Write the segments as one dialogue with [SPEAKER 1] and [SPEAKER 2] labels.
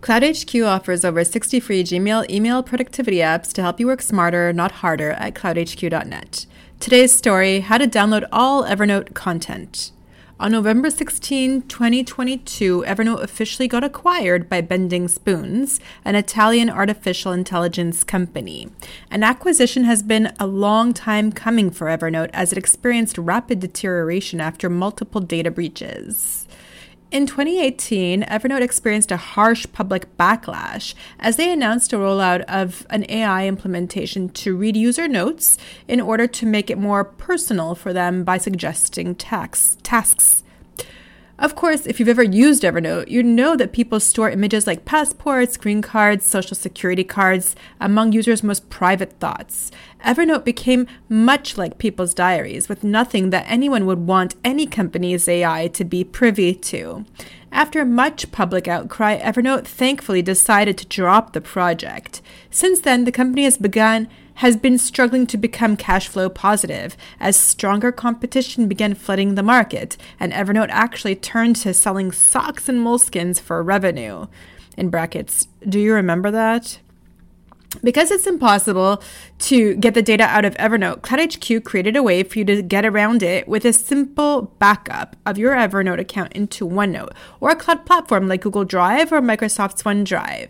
[SPEAKER 1] CloudHQ offers over 60 free Gmail email productivity apps to help you work smarter, not harder, at cloudhq.net. Today's story How to download all Evernote content. On November 16, 2022, Evernote officially got acquired by Bending Spoons, an Italian artificial intelligence company. An acquisition has been a long time coming for Evernote as it experienced rapid deterioration after multiple data breaches. In 2018, Evernote experienced a harsh public backlash as they announced a rollout of an AI implementation to read user notes in order to make it more personal for them by suggesting tax- tasks. Of course, if you've ever used Evernote, you know that people store images like passports, green cards, social security cards among users' most private thoughts. Evernote became much like people's diaries, with nothing that anyone would want any company's AI to be privy to. After much public outcry, Evernote thankfully decided to drop the project. Since then, the company has begun has been struggling to become cash flow positive as stronger competition began flooding the market, and Evernote actually turned to selling socks and moleskins for revenue. In brackets, do you remember that? Because it's impossible to get the data out of Evernote, CloudHQ created a way for you to get around it with a simple backup of your Evernote account into OneNote or a cloud platform like Google Drive or Microsoft's OneDrive.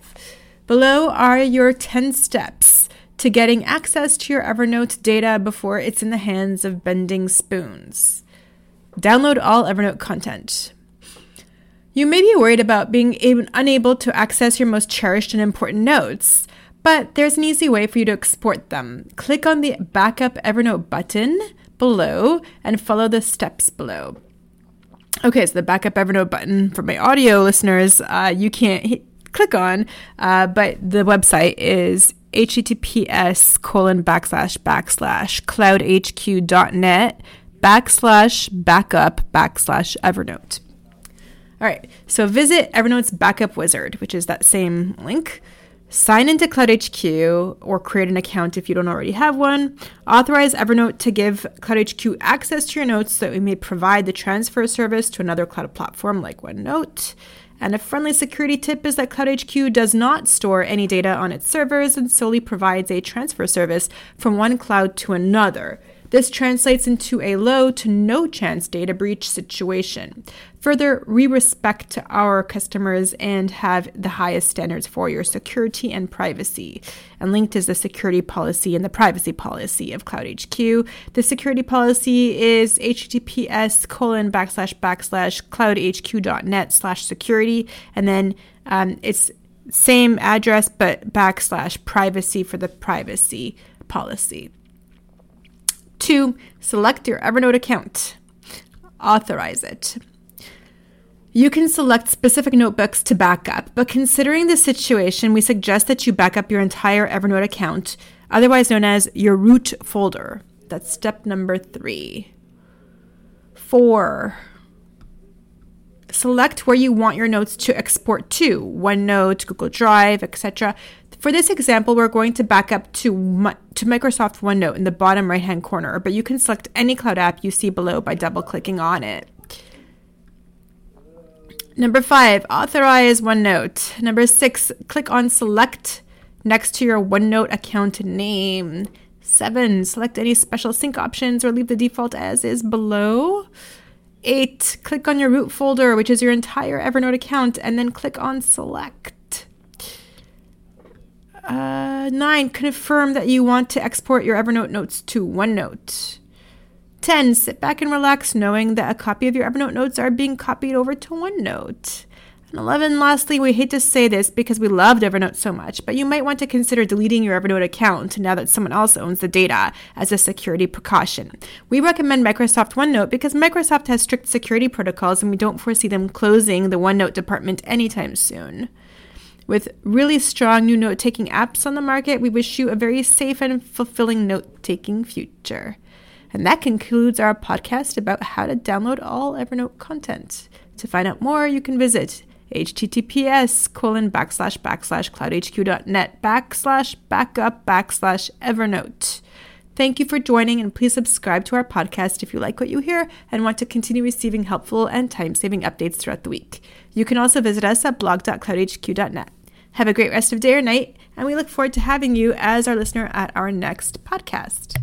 [SPEAKER 1] Below are your 10 steps to getting access to your Evernote data before it's in the hands of bending spoons. Download all Evernote content. You may be worried about being able, unable to access your most cherished and important notes, but there's an easy way for you to export them. Click on the Backup Evernote button below and follow the steps below. Okay, so the Backup Evernote button for my audio listeners, uh, you can't hit, click on, uh, but the website is https colon backslash backslash cloudhq.net backslash backup backslash evernote. All right, so visit Evernote's backup wizard, which is that same link. Sign into CloudHQ or create an account if you don't already have one. Authorize Evernote to give CloudHQ access to your notes so that we may provide the transfer service to another cloud platform like OneNote. And a friendly security tip is that CloudHQ does not store any data on its servers and solely provides a transfer service from one cloud to another. This translates into a low to no chance data breach situation. Further, we respect our customers and have the highest standards for your security and privacy. And linked is the security policy and the privacy policy of CloudHQ. The security policy is https colon backslash backslash cloudhq.net slash security. And then um, it's same address but backslash privacy for the privacy policy. Select your Evernote account. Authorize it. You can select specific notebooks to backup, but considering the situation, we suggest that you back up your entire Evernote account, otherwise known as your root folder. That's step number three. Four, select where you want your notes to export to OneNote, Google Drive, etc. For this example, we're going to back up to, to Microsoft OneNote in the bottom right hand corner, but you can select any cloud app you see below by double clicking on it. Number five, authorize OneNote. Number six, click on select next to your OneNote account name. Seven, select any special sync options or leave the default as is below. Eight, click on your root folder, which is your entire Evernote account, and then click on select. Uh, nine, confirm that you want to export your Evernote notes to OneNote. 10. Sit back and relax knowing that a copy of your Evernote notes are being copied over to OneNote. And 11. Lastly, we hate to say this because we loved Evernote so much, but you might want to consider deleting your Evernote account now that someone else owns the data as a security precaution. We recommend Microsoft OneNote because Microsoft has strict security protocols and we don't foresee them closing the OneNote department anytime soon. With really strong new note taking apps on the market, we wish you a very safe and fulfilling note taking future. And that concludes our podcast about how to download all Evernote content. To find out more, you can visit https colon backslash backslash cloudhq.net backslash backup backslash evernote. Thank you for joining, and please subscribe to our podcast if you like what you hear and want to continue receiving helpful and time saving updates throughout the week. You can also visit us at blog.cloudhq.net. Have a great rest of day or night, and we look forward to having you as our listener at our next podcast.